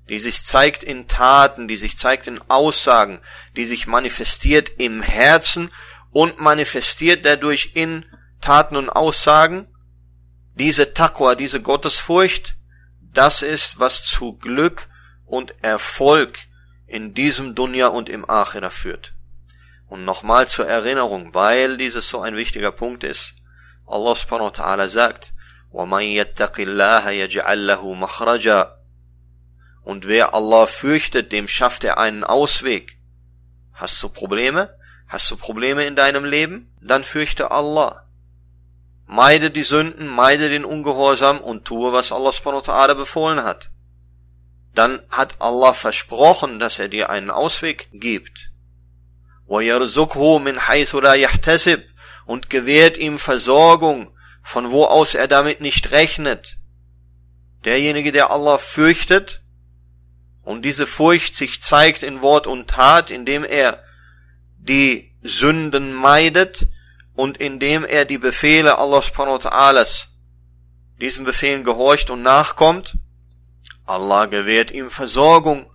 die sich zeigt in Taten, die sich zeigt in Aussagen, die sich manifestiert im Herzen und manifestiert dadurch in Taten und Aussagen. Diese Taqwa, diese Gottesfurcht das ist, was zu Glück und Erfolg in diesem Dunya und im Akhira führt. Und nochmal zur Erinnerung, weil dieses so ein wichtiger Punkt ist. Allah subhanahu wa ta'ala sagt, وَمَنْ يَتَّقِ اللَّهَ يَجْعَلْ لَهُ مَخْرَجًا Und wer Allah fürchtet, dem schafft er einen Ausweg. Hast du Probleme? Hast du Probleme in deinem Leben? Dann fürchte Allah. Meide die Sünden, meide den Ungehorsam und tue, was Allah subhanahu befohlen hat. Dann hat Allah versprochen, dass er dir einen Ausweg gibt. Und gewährt ihm Versorgung, von wo aus er damit nicht rechnet. Derjenige, der Allah fürchtet, und diese Furcht sich zeigt in Wort und Tat, indem er die Sünden meidet, und indem er die Befehle Allah subhanahu wa ta'alas diesen Befehlen gehorcht und nachkommt, Allah gewährt ihm Versorgung,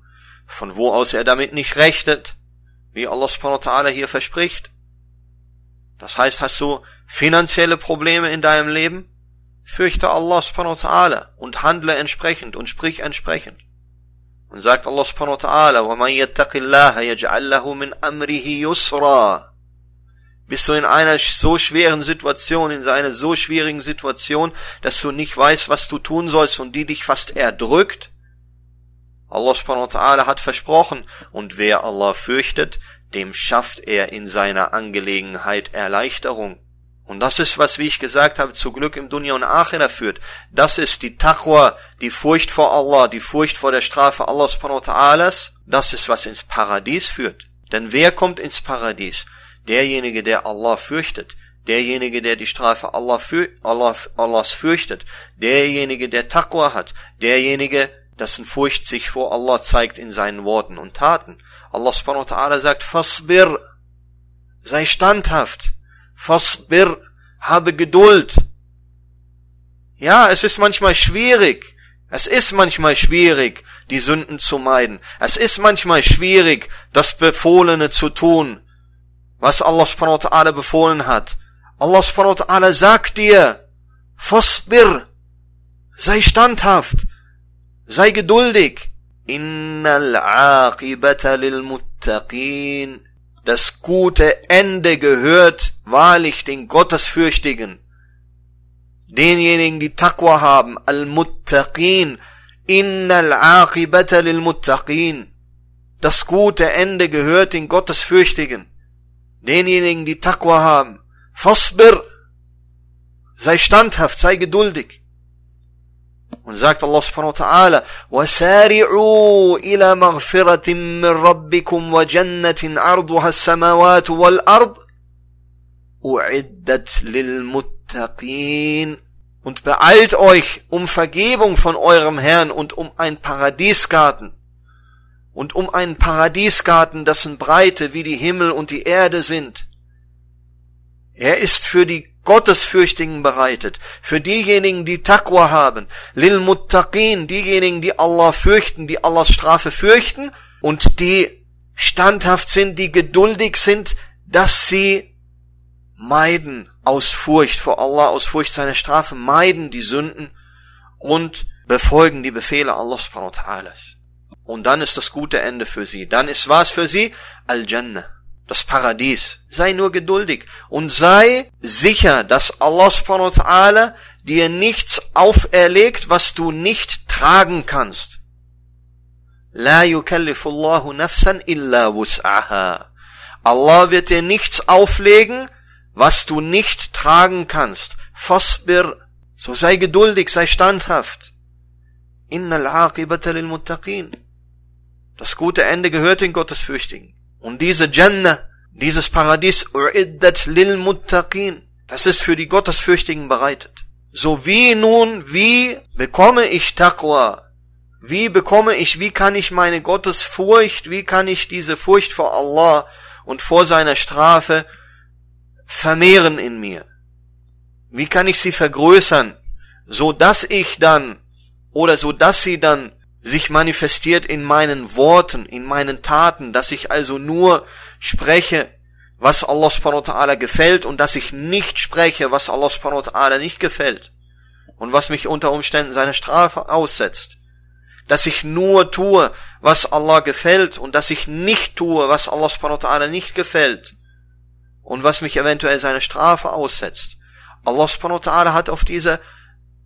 von wo aus er damit nicht rechnet, wie Allah subhanahu wa ta'ala hier verspricht. Das heißt, hast du finanzielle Probleme in deinem Leben? Fürchte Allah subhanahu wa ta'ala und handle entsprechend und sprich entsprechend. Und sagt Allah subhanahu wa ta'ala, وَمَنْ يَتَّقِ اللَّهَ يَجْعَلْ لَهُ مِنْ أَمْرِهِ يُسْرًا bist du in einer so schweren Situation, in einer so schwierigen Situation, dass du nicht weißt, was du tun sollst und die dich fast erdrückt? Allah subhanahu wa ta'ala hat versprochen, und wer Allah fürchtet, dem schafft er in seiner Angelegenheit Erleichterung. Und das ist, was, wie ich gesagt habe, zu Glück im Dunya und Akhira führt. Das ist die Taqwa, die Furcht vor Allah, die Furcht vor der Strafe Allah subhanahu wa ta'ala. Das ist, was ins Paradies führt. Denn wer kommt ins Paradies? Derjenige, der Allah fürchtet, derjenige, der die Strafe Allah für, Allah, Allahs fürchtet, derjenige, der Taqwa hat, derjenige, dessen Furcht sich vor Allah zeigt in seinen Worten und Taten. Allah subhanahu wa ta'ala sagt, Fasbir, sei standhaft, Fasbir, habe Geduld. Ja, es ist manchmal schwierig, es ist manchmal schwierig, die Sünden zu meiden. Es ist manchmal schwierig, das Befohlene zu tun was Allah subhanahu wa ta'ala befohlen hat. Allah subhanahu wa ta'ala sagt dir, Fasbir, sei standhaft, sei geduldig. Innal aqibata lil muttaqin. Das gute Ende gehört wahrlich den Gottesfürchtigen. Denjenigen, die Taqwa haben, al-muttaqin. Innal aqibata lil muttaqin. Das gute Ende gehört den Gottesfürchtigen denjenigen, die Taqwa haben. Fasbir, sei standhaft, sei geduldig. Und sagt Allah subhanahu wa ta'ala, وَسَارِعُوا إِلَى مَغْفِرَةٍ مِّن رَبِّكُمْ وَجَنَّةٍ عَرْضُهَا السَّمَاوَاتُ وَالْأَرْضُ أُعِدَّتْ لِلْمُتَّقِينَ Und beeilt euch um Vergebung von eurem Herrn und um ein Paradiesgarten, und um einen Paradiesgarten, dessen Breite wie die Himmel und die Erde sind. Er ist für die Gottesfürchtigen bereitet, für diejenigen, die Taqwa haben, lil muttaqin, diejenigen, die Allah fürchten, die Allahs Strafe fürchten und die standhaft sind, die geduldig sind, dass sie meiden aus Furcht vor Allah, aus Furcht seiner Strafe, meiden die Sünden und befolgen die Befehle Allahs subhanahu wa ta'ala. Und dann ist das gute Ende für sie. Dann ist was für sie? Al-Jannah. Das Paradies. Sei nur geduldig und sei sicher, dass Allah subhanahu wa ta'ala dir nichts auferlegt, was du nicht tragen kannst. La yukallifullahu nafsan illa wus'aha. Allah wird dir nichts auflegen, was du nicht tragen kannst. Fasbir. So sei geduldig, sei standhaft. Innal aqibata lil muttaqin. Das gute Ende gehört den Gottesfürchtigen. Und diese Jannah, dieses Paradies, u'iddat lil muttaqin, das ist für die Gottesfürchtigen bereitet. So wie nun, wie bekomme ich Taqwa? Wie bekomme ich, wie kann ich meine Gottesfurcht, wie kann ich diese Furcht vor Allah und vor seiner Strafe vermehren in mir? Wie kann ich sie vergrößern, so dass ich dann oder so dass sie dann sich manifestiert in meinen Worten, in meinen Taten, dass ich also nur spreche, was Allah subhanahu wa ta'ala gefällt und dass ich nicht spreche, was Allah subhanahu wa ta'ala nicht gefällt. und was mich unter Umständen seiner Strafe aussetzt. Dass ich nur tue, was Allah gefällt und dass ich nicht tue, was Allah subhanahu wa ta'ala nicht gefällt und was mich eventuell seine Strafe aussetzt. Allah subhanahu wa ta'ala hat auf diese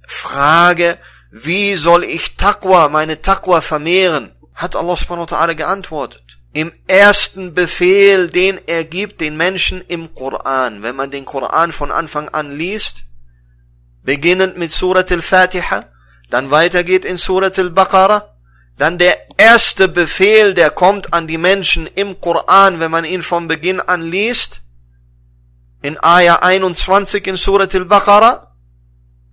Frage, wie soll ich Taqwa, meine Taqwa vermehren, hat Allah subhanahu wa ta'ala geantwortet. Im ersten Befehl, den er gibt den Menschen im Koran. Wenn man den Koran von Anfang an liest, beginnend mit Surat al-Fatiha, dann weitergeht in Surat al-Baqarah, dann der erste Befehl, der kommt an die Menschen im Koran, wenn man ihn von Beginn an liest, in Ayah 21 in Surat al-Baqarah,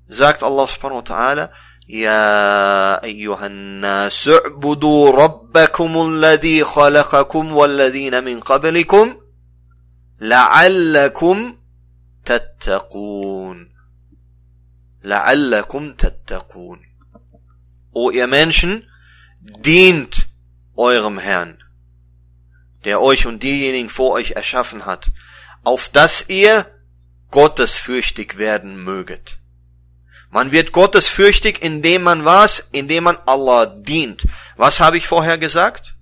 sagt Allah subhanahu wa ta'ala, يا أيها الناس اعبدوا ربكم الذي خلقكم والذين من قبلكم لعلكم تتقون لعلكم تتقون O ihr Menschen, dient eurem Herrn, der euch und diejenigen vor euch erschaffen hat, auf dass ihr gottesfürchtig werden möget. Man wird gottesfürchtig, indem man was? Indem man Allah dient. Was habe ich vorher gesagt?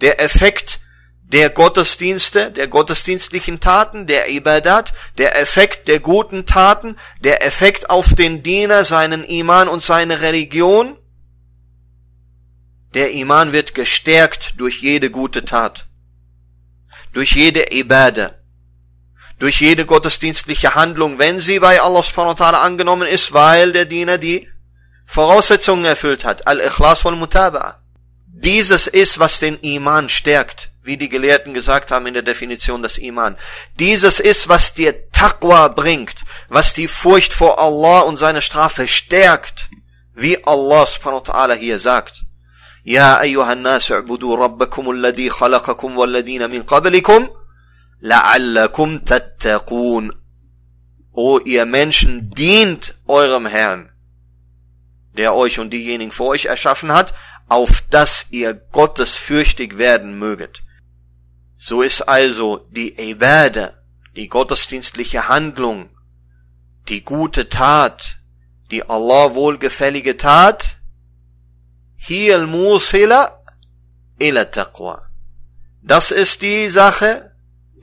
Der Effekt der Gottesdienste, der gottesdienstlichen Taten, der Ibadat, der Effekt der guten Taten, der Effekt auf den Diener, seinen Iman und seine Religion. Der Iman wird gestärkt durch jede gute Tat, durch jede Ibadah durch jede gottesdienstliche Handlung, wenn sie bei Allah subhanahu wa ta'ala angenommen ist, weil der Diener die Voraussetzungen erfüllt hat. Al-Ikhlas wal Mutaba'a. Dieses ist, was den Iman stärkt, wie die Gelehrten gesagt haben in der Definition des Iman. Dieses ist, was dir Taqwa bringt, was die Furcht vor Allah und seine Strafe stärkt, wie Allah subhanahu wa ta'ala hier sagt. Ja, ayyuhan nas, rabbakum alladhi khalaqakum walladhina min qablikum la'allakum tattaqun. O ihr Menschen, dient eurem Herrn, der euch und diejenigen vor euch erschaffen hat, auf dass ihr gottesfürchtig werden möget. So ist also die Ibadah, die gottesdienstliche Handlung, die gute Tat, die Allah wohlgefällige Tat, hier al-Musila ila Taqwa. Das ist die Sache,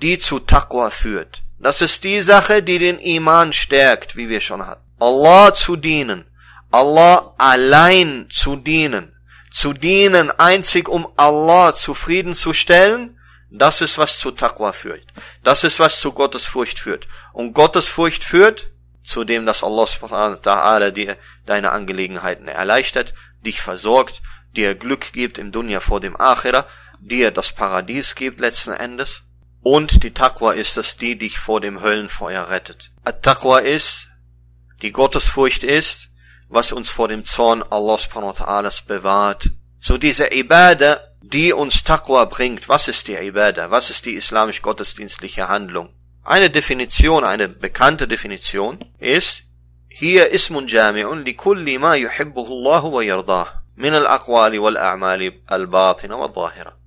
die zu Taqwa führt. Das ist die Sache, die den Iman stärkt, wie wir schon hatten. Allah zu dienen, Allah allein zu dienen, zu dienen einzig um Allah zufriedenzustellen, das ist was zu Taqwa führt. Das ist was zu Gottesfurcht führt. Und Gottesfurcht führt zu dem, dass Allah subhanahu wa dir deine Angelegenheiten erleichtert, dich versorgt, dir Glück gibt im Dunya vor dem Akhira, dir das Paradies gibt letzten Endes und die Taqwa ist es, die dich vor dem Höllenfeuer rettet. At-Taqwa ist, die Gottesfurcht ist, was uns vor dem Zorn Allah subhanahu wa ta'ala bewahrt. So diese Ibadah, die uns Taqwa bringt, was ist die Ibadah? Was ist die islamisch-gottesdienstliche Handlung? Eine Definition, eine bekannte Definition ist, hier ismun jami'un li kulli ma yuhibbuhu Allah wa yardah min al-aqwali wal-a'mali al-batina wal-zahira.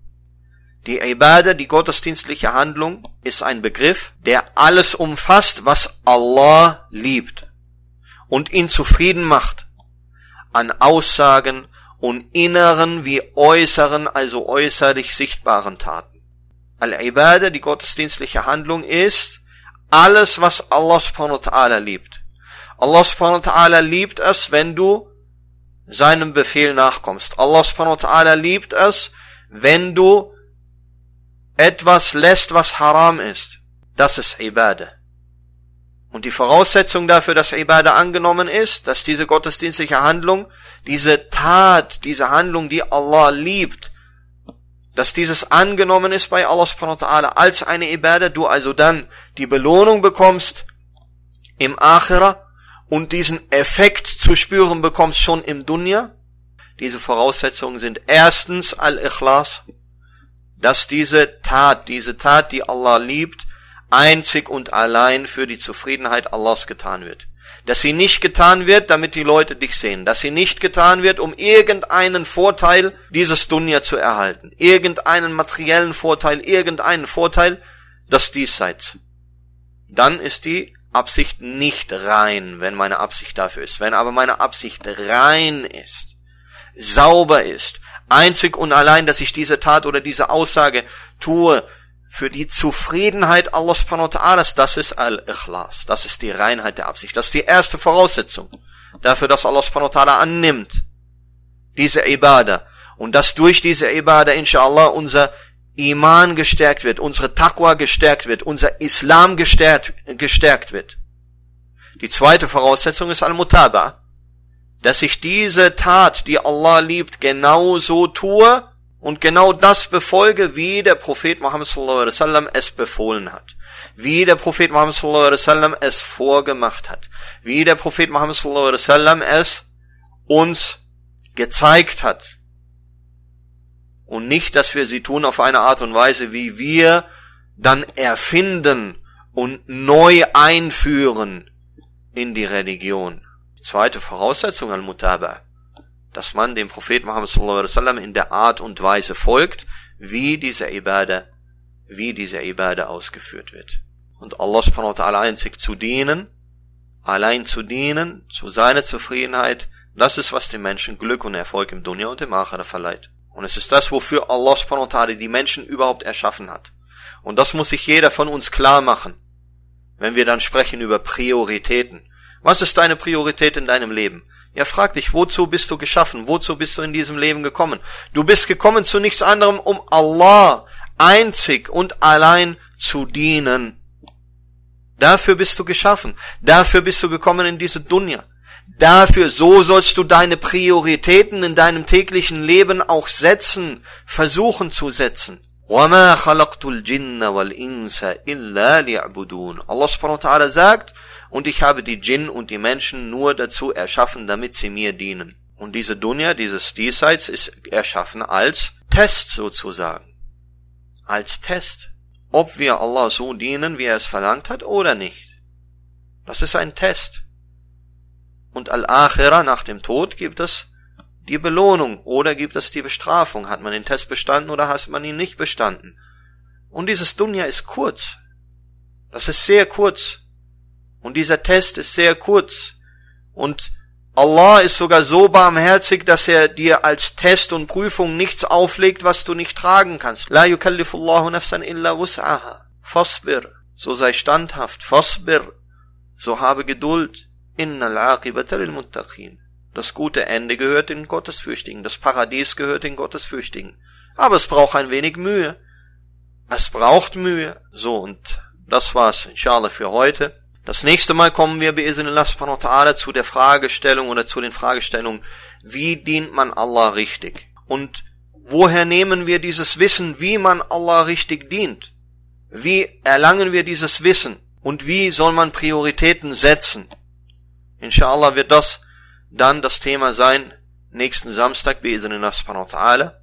Die Ibadah, die gottesdienstliche Handlung, ist ein Begriff, der alles umfasst, was Allah liebt und ihn zufrieden macht an Aussagen und inneren wie äußeren, also äußerlich sichtbaren Taten. Al-Ibadah, die gottesdienstliche Handlung, ist alles, was Allah subhanahu wa ta'ala liebt. Allah subhanahu wa ta'ala liebt es, wenn du seinem Befehl nachkommst. Allah subhanahu wa ta'ala liebt es, wenn du etwas lässt, was haram ist, das ist Ibadah. Und die Voraussetzung dafür, dass Ibadah angenommen ist, dass diese gottesdienstliche Handlung, diese Tat, diese Handlung, die Allah liebt, dass dieses angenommen ist bei Allah subhanahu wa ta'ala als eine Ibadah, du also dann die Belohnung bekommst im Akhira und diesen Effekt zu spüren bekommst schon im Dunya. Diese Voraussetzungen sind erstens Al-Ikhlas, dass diese Tat, diese Tat, die Allah liebt, einzig und allein für die Zufriedenheit Allahs getan wird. Dass sie nicht getan wird, damit die Leute dich sehen. Dass sie nicht getan wird, um irgendeinen Vorteil dieses Dunya zu erhalten. Irgendeinen materiellen Vorteil, irgendeinen Vorteil des Diesseits. Dann ist die Absicht nicht rein, wenn meine Absicht dafür ist. Wenn aber meine Absicht rein ist, sauber ist, einzig und allein, dass ich diese Tat oder diese Aussage tue, für die Zufriedenheit Allah subhanahu wa ta'ala, das ist Al-Ikhlas. Das ist die Reinheit der Absicht. Das ist die erste Voraussetzung dafür, dass Allah subhanahu wa ta'ala annimmt. Diese Ibadah. Und dass durch diese Ibadah, inshallah, unser Iman gestärkt wird, unsere Taqwa gestärkt wird, unser Islam gestärkt, gestärkt wird. Die zweite Voraussetzung ist Al-Mutaba. Dass ich diese Tat, die Allah liebt, genau so tue und genau das befolge, wie der Prophet Muhammad sallallahu alaihi wasallam es befohlen hat. Wie der Prophet Muhammad sallallahu alaihi wasallam es vorgemacht hat. Wie der Prophet Muhammad sallallahu alaihi wasallam es uns gezeigt hat und nicht, dass wir sie tun auf eine Art und Weise, wie wir dann erfinden und neu einführen in die Religion. Zweite Voraussetzung al Mutaba, dass man dem Propheten Muhammad wasallam in der Art und Weise folgt, wie diese Ibadah, wie diese Ibadah ausgeführt wird. Und Allah subhanahu wa ta'ala einzig zu dienen, allein zu dienen, zu seiner Zufriedenheit, das ist, was den Menschen Glück und Erfolg im Dunya und im Akhira verleiht. Und es ist das, wofür Allah subhanahu wa ta'ala die Menschen überhaupt erschaffen hat. Und das muss sich jeder von uns klar machen, wenn wir dann sprechen über Prioritäten. Was ist deine Priorität in deinem Leben? Ja, frag dich, wozu bist du geschaffen? Wozu bist du in diesem Leben gekommen? Du bist gekommen zu nichts anderem, um Allah einzig und allein zu dienen. Dafür bist du geschaffen. Dafür bist du gekommen in diese Dunya. Dafür, so sollst du deine Prioritäten in deinem täglichen Leben auch setzen, versuchen zu setzen. Allah subhanahu wa ta'ala sagt, und ich habe die Djinn und die Menschen nur dazu erschaffen, damit sie mir dienen. Und diese Dunya, dieses Diesseits ist erschaffen als Test sozusagen. Als Test. Ob wir Allah so dienen, wie er es verlangt hat oder nicht. Das ist ein Test. Und Al-Akhira, nach dem Tod, gibt es die Belohnung oder gibt es die Bestrafung. Hat man den Test bestanden oder hat man ihn nicht bestanden? Und dieses Dunya ist kurz. Das ist sehr kurz. Und dieser Test ist sehr kurz. Und Allah ist sogar so barmherzig, dass er dir als Test und Prüfung nichts auflegt, was du nicht tragen kannst. La yukallifullahu nafsan illa wus'aha. Fasbir. So sei standhaft. Fasbir. So habe Geduld. Innal aqibata lil muttaqin. Das gute Ende gehört den Gottesfürchtigen, das Paradies gehört den Gottesfürchtigen. Aber es braucht ein wenig Mühe. Es braucht Mühe. So, und das war's, inshallah, für heute. Das nächste Mal kommen wir bei Allah subhanahu ta'ala zu der Fragestellung oder zu den Fragestellungen, wie dient man Allah richtig? Und woher nehmen wir dieses Wissen, wie man Allah richtig dient? Wie erlangen wir dieses Wissen? Und wie soll man Prioritäten setzen? Inshallah wird das dann das Thema sein, nächsten Samstag, bi'idhnillah subhanahu ta'ala.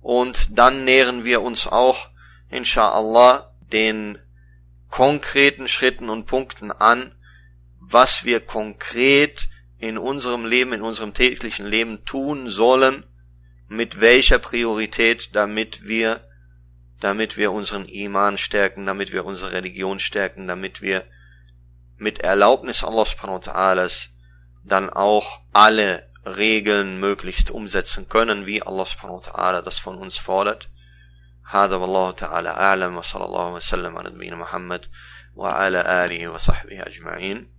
Und dann nähern wir uns auch, inshallah, den konkreten Schritten und Punkten an, was wir konkret in unserem Leben, in unserem täglichen Leben tun sollen, mit welcher Priorität, damit wir, damit wir unseren Iman stärken, damit wir unsere Religion stärken, damit wir mit Erlaubnis Allah subhanahu wa ta'ala dann auch alle Regeln möglichst umsetzen können, wie Allah subhanahu wa ta'ala das von uns fordert. هذا والله تعالى أعلم وصلى الله وسلم على نبينا محمد وعلى آله وصحبه أجمعين.